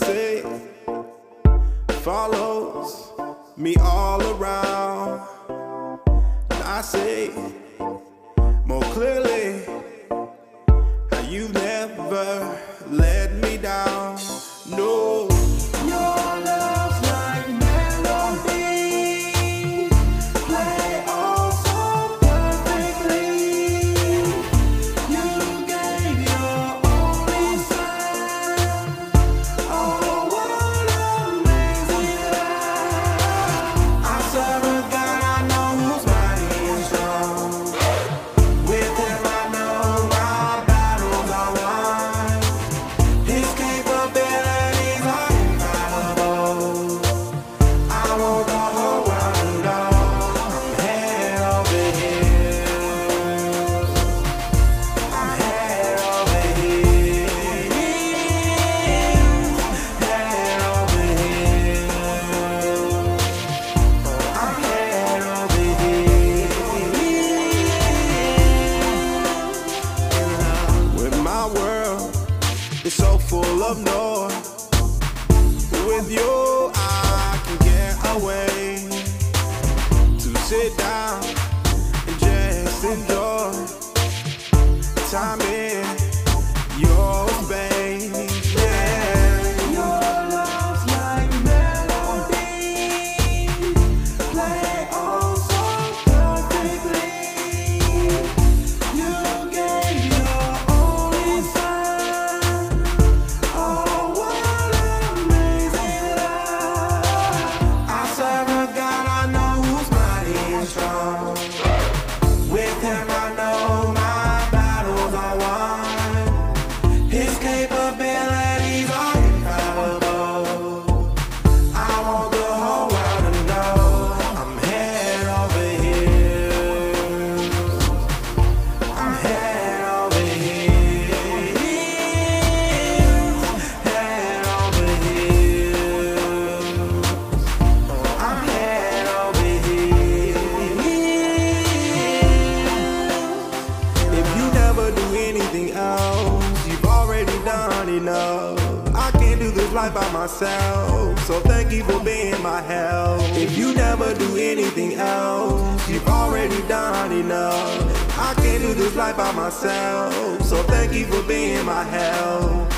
mercy. time, life by myself. So thank you for being my help.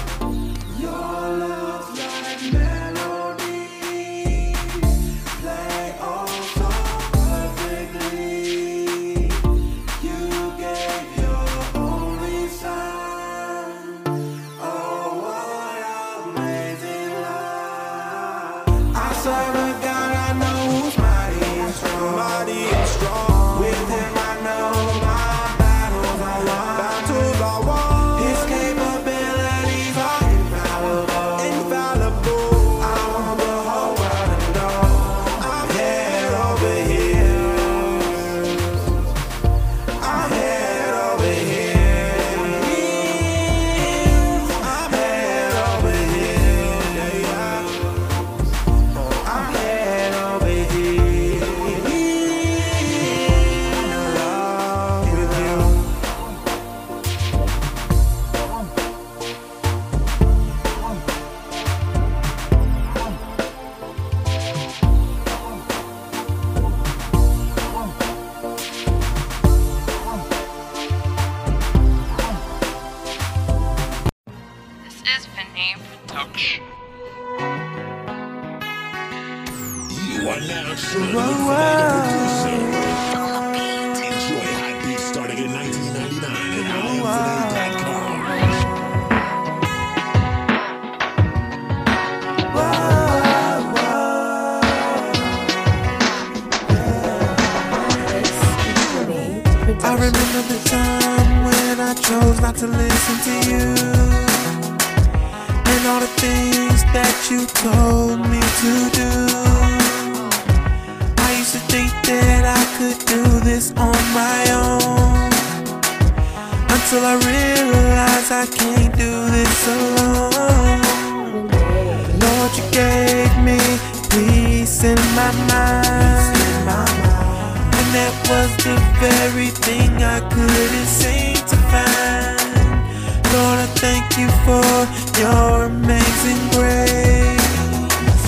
I remember the time when I chose not to listen to you. And all the things that you told me to do. I used to think that I could do this on my own. Until I realized I can't do this alone. Lord, you gave me peace in my mind was the very thing I couldn't seem to find. Lord, I thank you for your amazing grace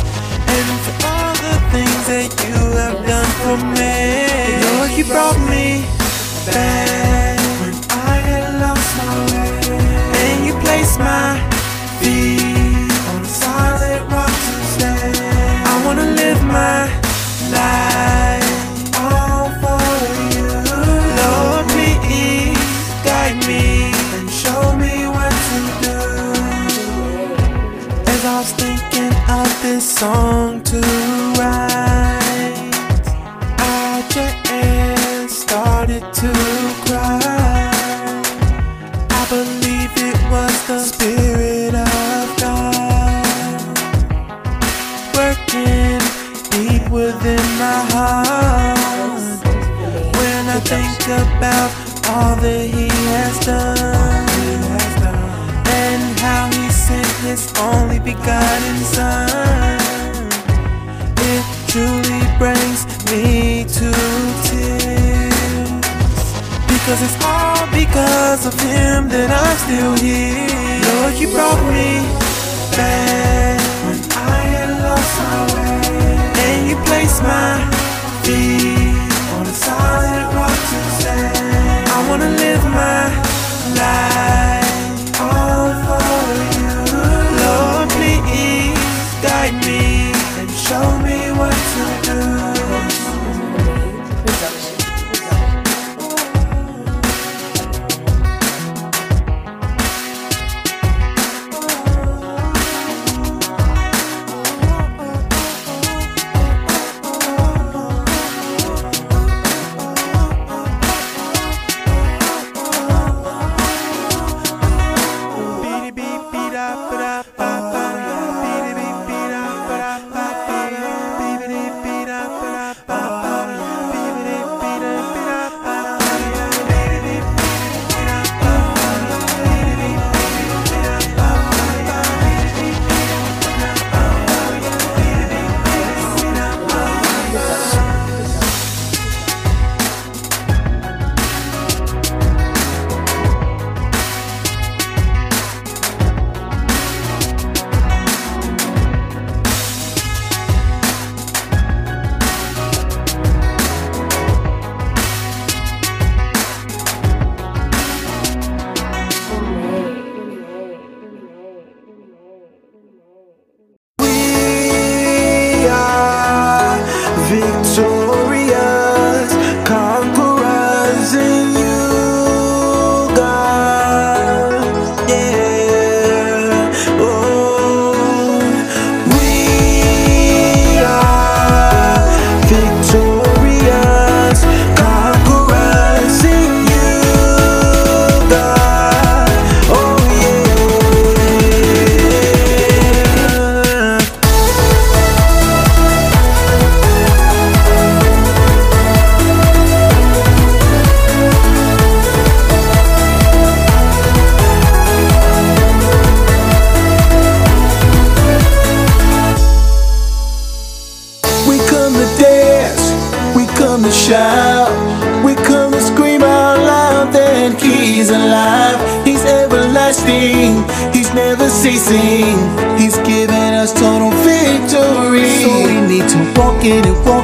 and for all the things that you have done for me. Lord, you brought me back when I had lost my way, and you placed my feet on a solid rock to stand. I wanna live my life. This song to write, I just started to cry. I believe it was the Spirit of God working deep within my heart. When I think about all that He has done and how His only begotten Son, it truly brings me to tears. Because it's all because of him that I'm still here. Lord, you brought me back when I had lost my way. And you placed my feet on a solid rock to stand. I wanna live my life please guide me and show me what to do.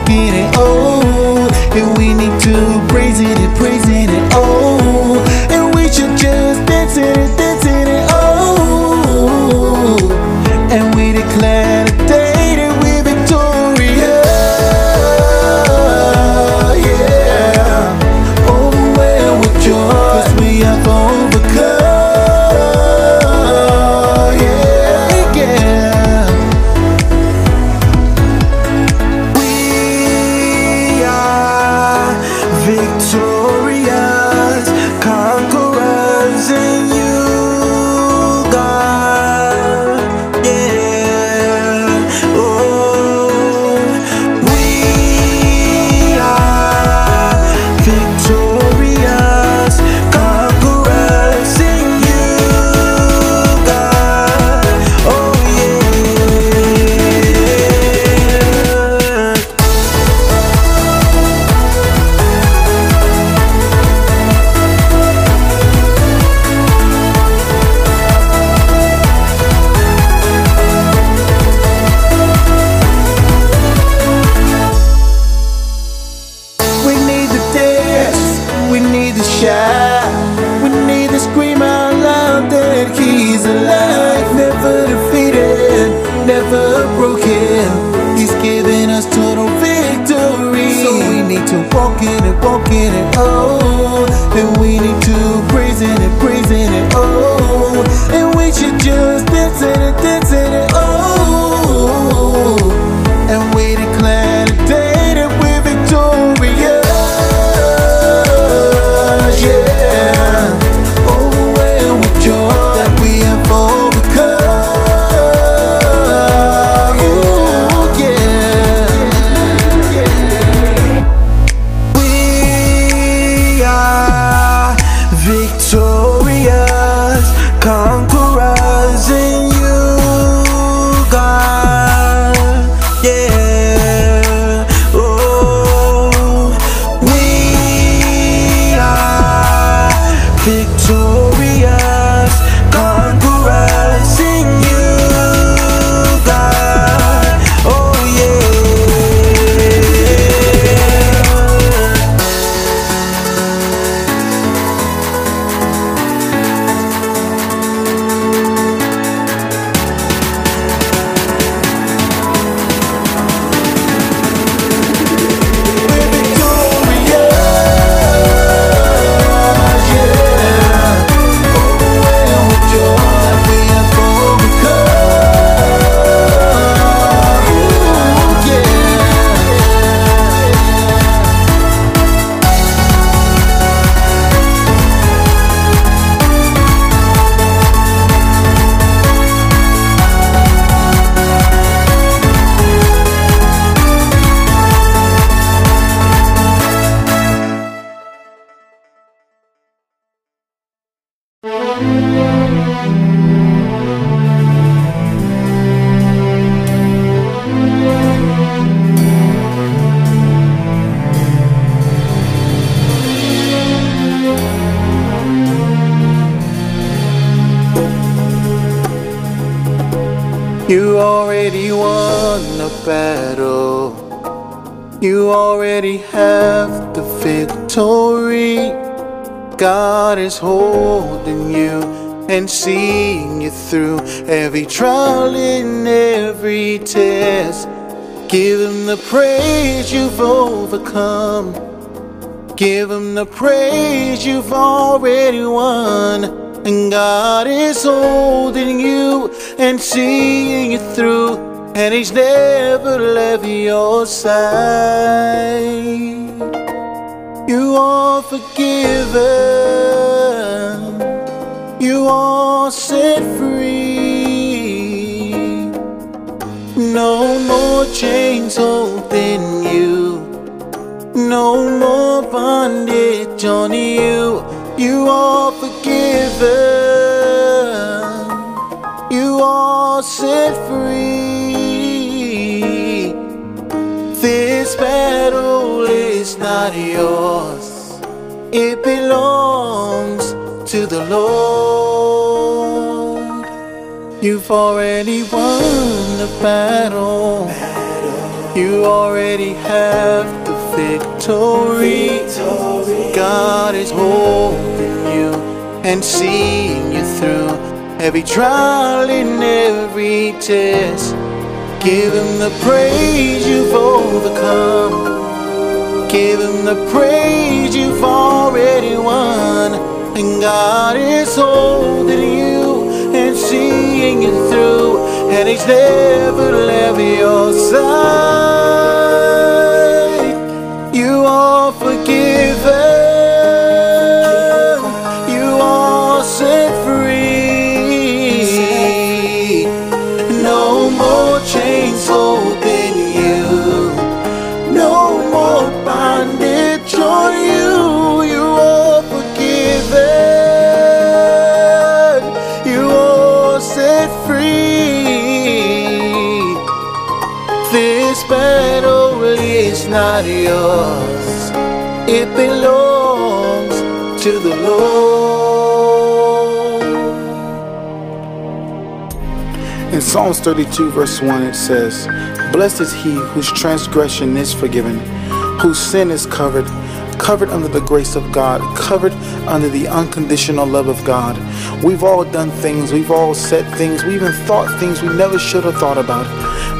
In it, it, oh, and we need to praise it and praise it, to walk in it, walk in it, oh. And we already have the victory. God is holding you and seeing you through every trial and every test. Give him the praise you've overcome. Give him the praise you've already won. And God is holding you and seeing you through. And He's never left your side. You are forgiven. You are set free. No more chains holding you. No more bondage on you. You are forgiven. You are set free. Battle is not yours. It belongs to the Lord. You've already won the battle. You already have the victory. God is holding you and seeing you through every trial and every test. Give him the praise you've overcome. Give him the praise you've already won. And God is holding you and seeing you through. And he's never left your side. You are forgiven. Not yours. It belongs to the Lord. In Psalms 32, verse 1, it says, Blessed is he whose transgression is forgiven, whose sin is covered. Covered under the grace of God, covered under the unconditional love of God. We've all done things, we've all said things, we even thought things we never should have thought about.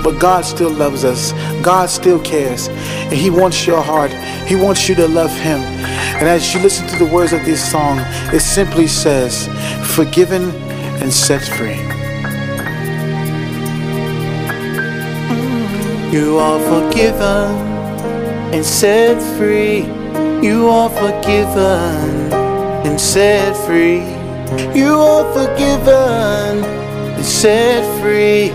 But God still loves us, God still cares, and He wants your heart, He wants you to love Him. And as you listen to the words of this song, it simply says, Forgiven and set free. You are forgiven and set free. You are forgiven and set free. You are forgiven and set free.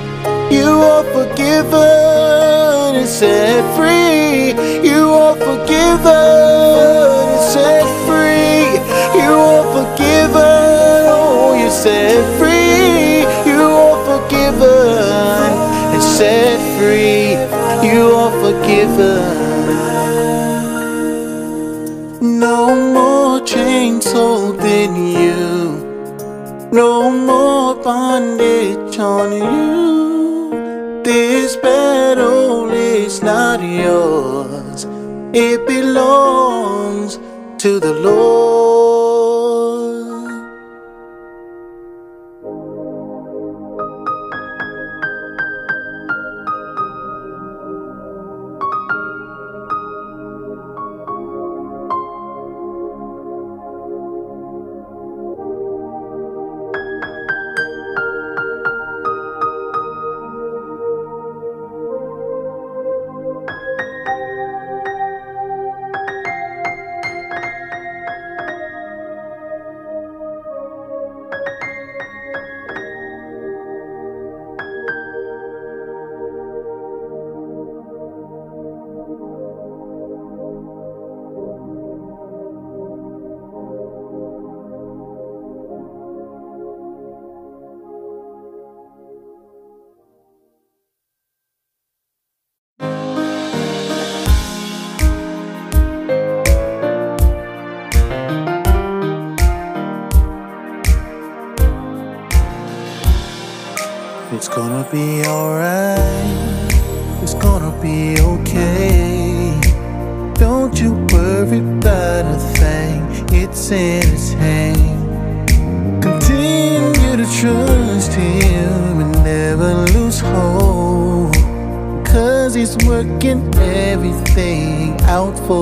You are forgiven and set free. You are forgiven and set free. You are forgiven. Oh, you set free. No more chains holding you. No more bondage on you. This battle is not yours. It belongs to the Lord.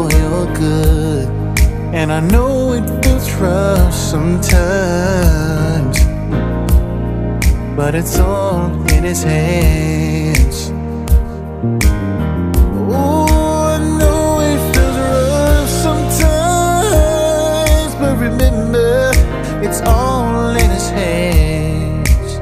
For your good. And I know it feels rough sometimes but it's all in his hands. Oh, I know it feels rough sometimes, but remember, it's all in his hands.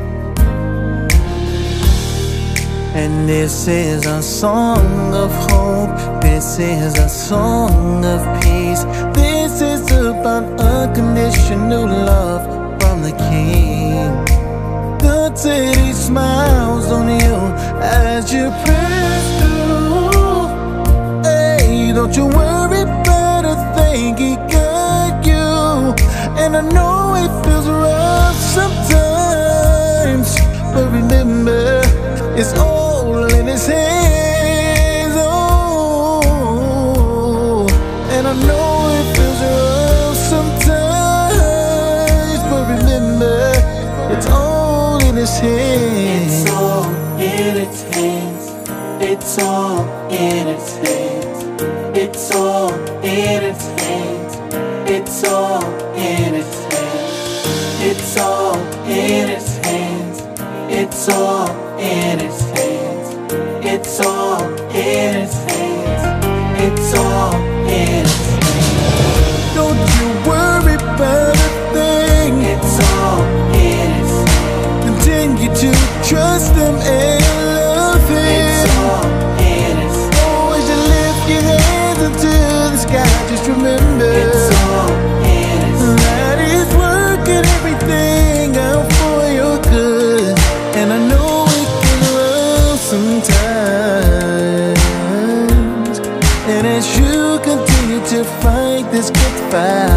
And this is a song of hope. This is a song of peace. This is about unconditional love from the King. The city smiles on you as you pass through. Hey, don't you worry about a thing. He got you, and I know it feels rough sometimes, but remember, it's all in His hands. Hands. It's all in its hands. It's all in its hands. It's all in its hands. It's all in its hands. It's all in its hands. It's all in its hands. It's all in its hands. It's all bad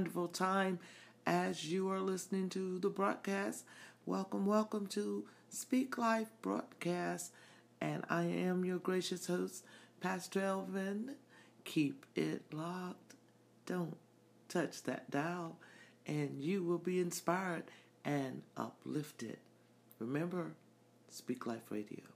wonderful time as you are listening to the broadcast. Welcome, welcome to Speak Life broadcast. And I am your gracious host, Pastor Elvin. Keep it locked. Don't touch that dial, and you will be inspired and uplifted. Remember, Speak Life Radio.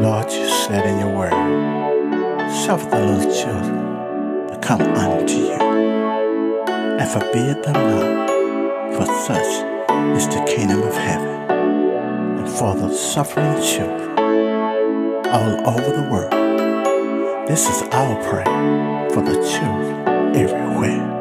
Lord, you said in your word, suffer the little children to come unto you, and forbid them not, for such is the kingdom of heaven. And for the suffering children all over the world, this is our prayer for the children everywhere.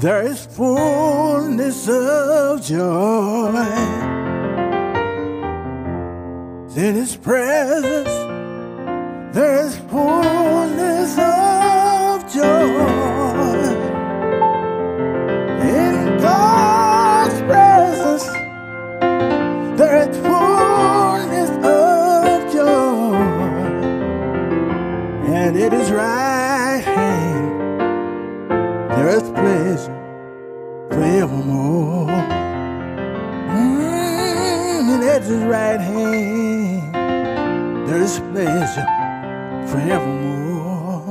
there is fullness of joy. In His presence, there is fullness of this pleasure forevermore.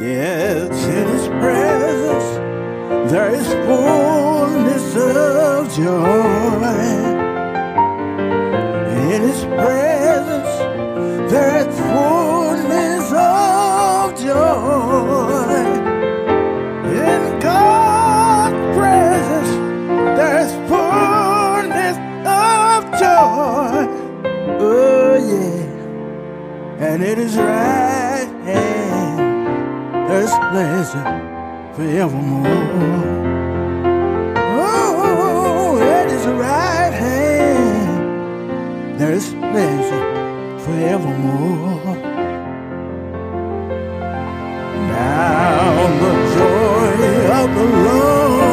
Yes, in His presence there is fullness of joy. In His presence there is fullness of joy. In God. and it is right. There's pleasure forevermore. Oh, it is right. There's pleasure forevermore. Now the joy of the Lord.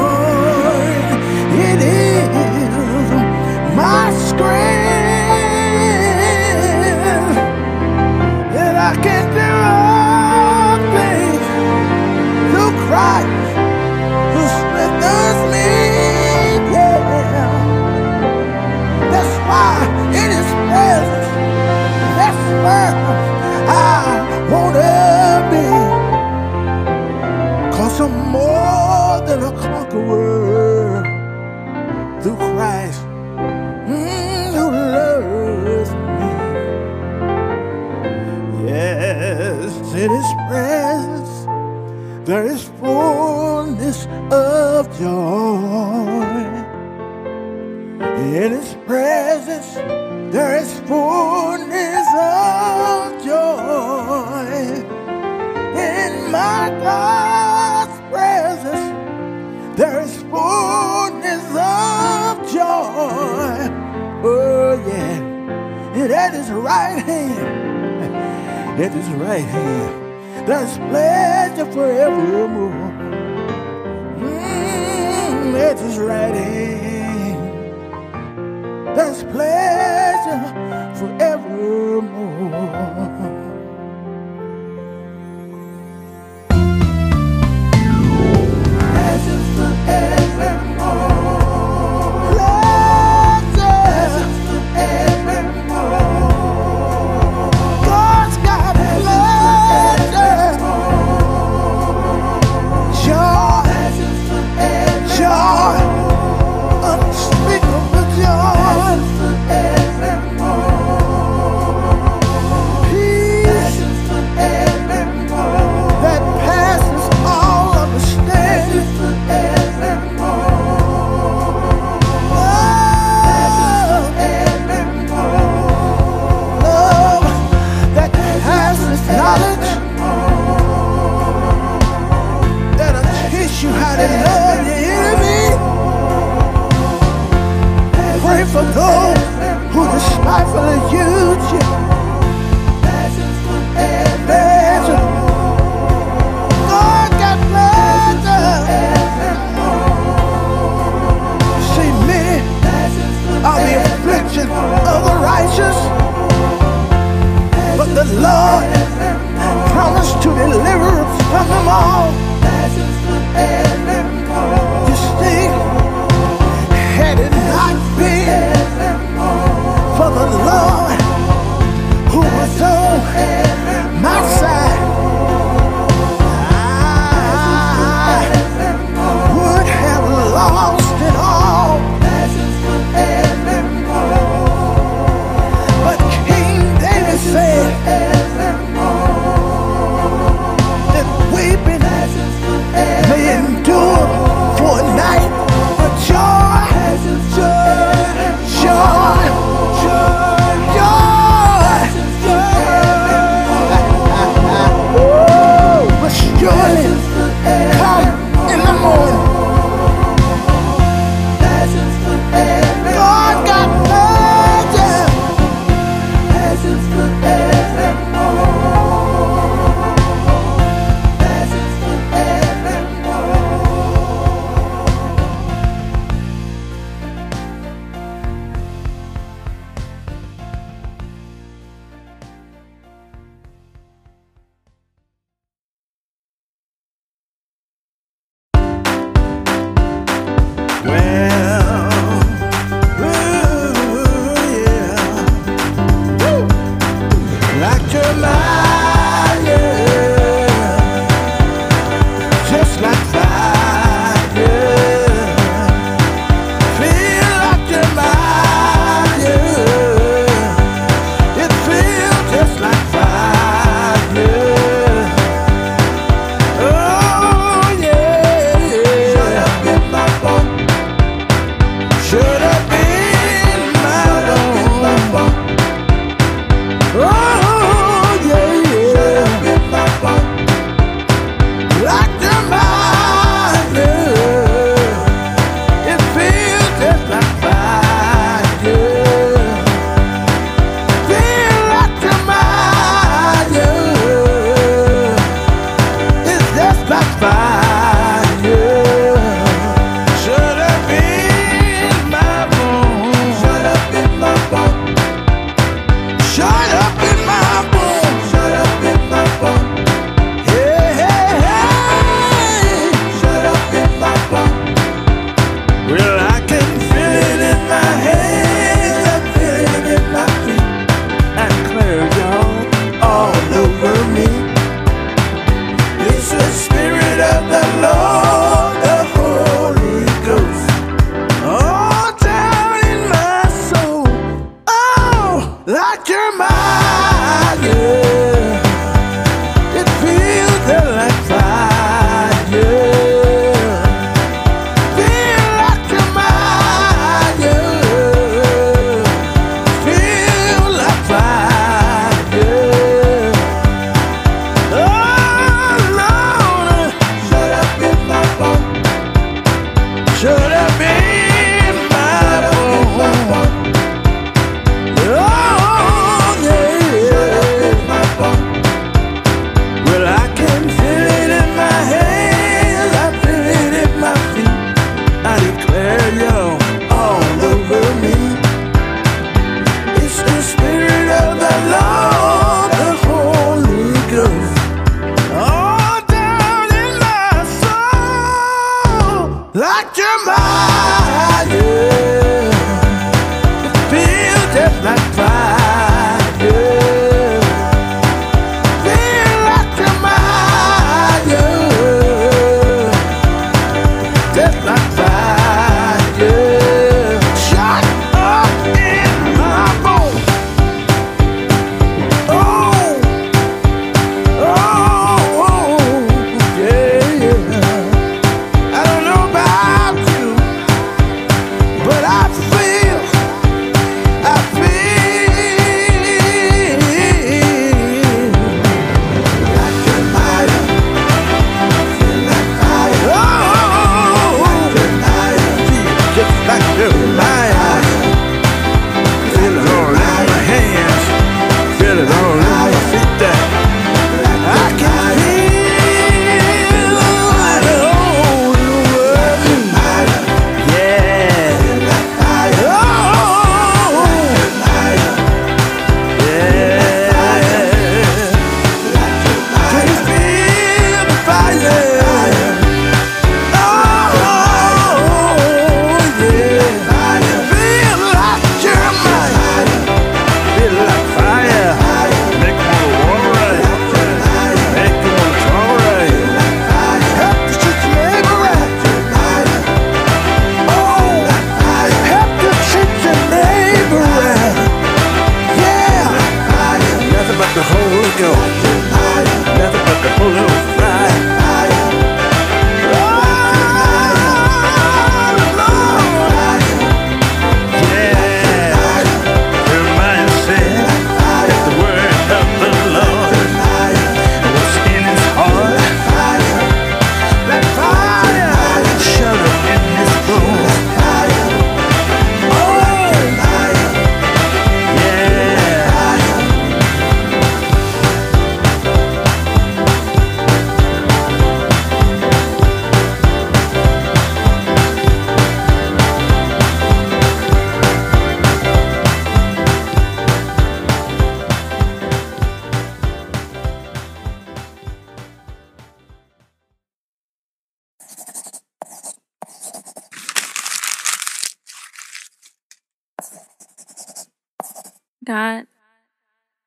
God,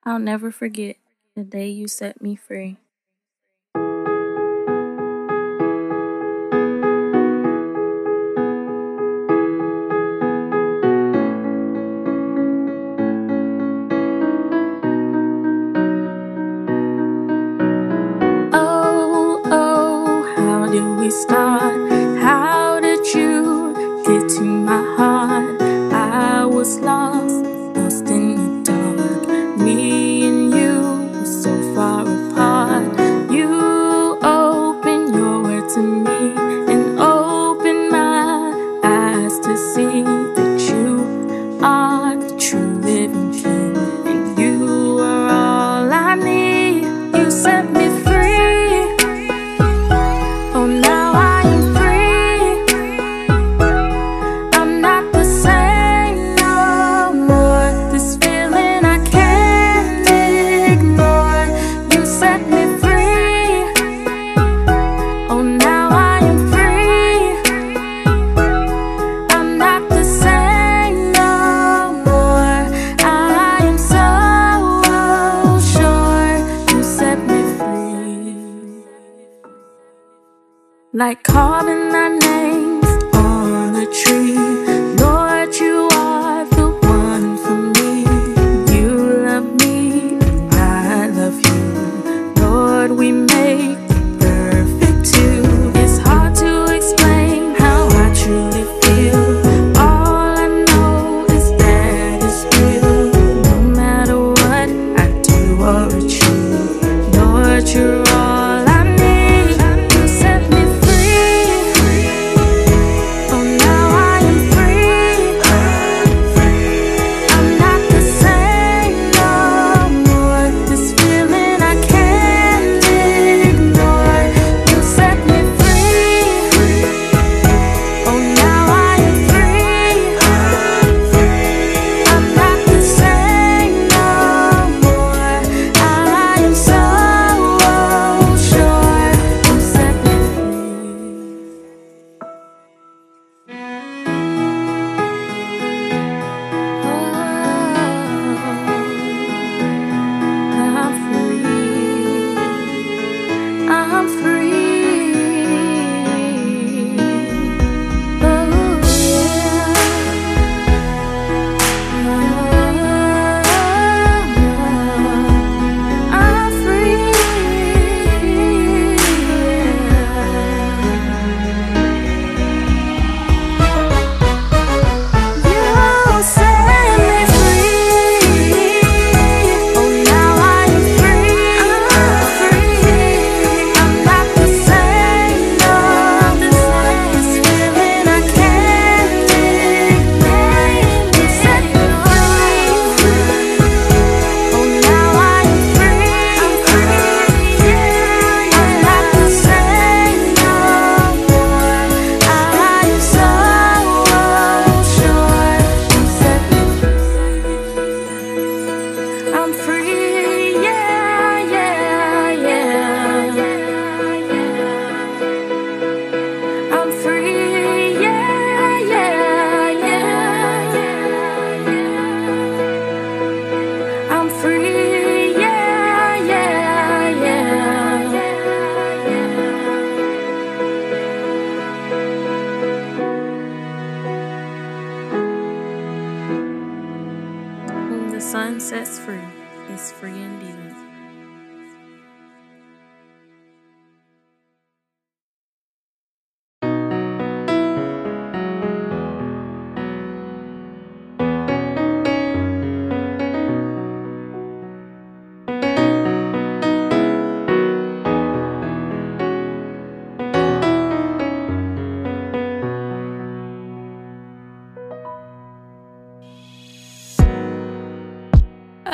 I'll never forget the day you set me free.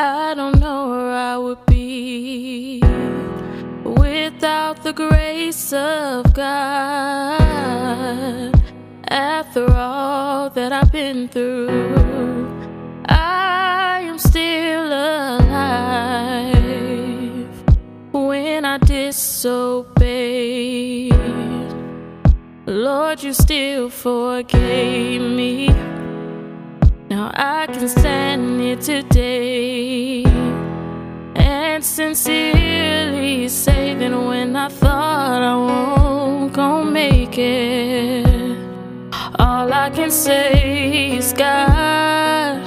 I don't know where I would be without the grace of God. After all that I've been through, I am still alive. When I disobeyed, Lord, you still forgave me. I can stand here today and sincerely say that when I thought I won't gon' make it, all I can say is God.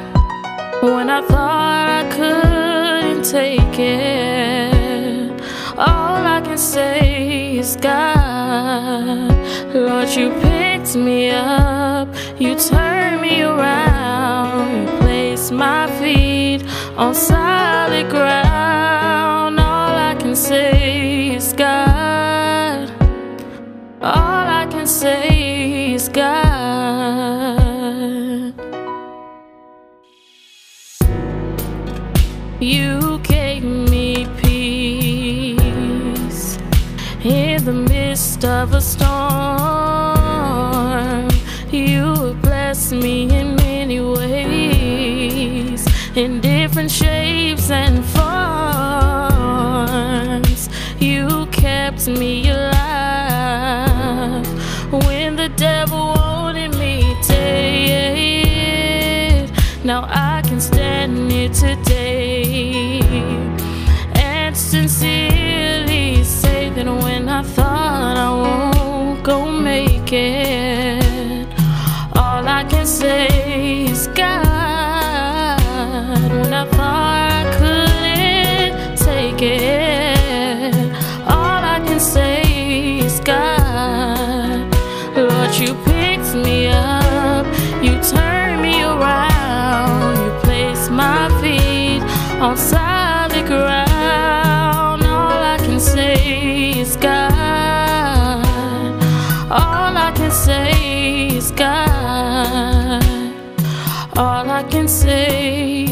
When I thought I couldn't take it, all I can say is God. Lord, you picked me up, you turned me around, my feet on solid ground. All I can say is God. All I can say is God. You gave me peace in the midst of a storm. In different shapes and forms. You kept me alive when the devil wanted me dead. Now I can stand here today and sincerely say that when I thought I won't go make it, all I can say all I can say is God. Lord, you picked me up, you turned me around, you placed my feet on solid ground. All I can say is God. All I can say is God. All I can say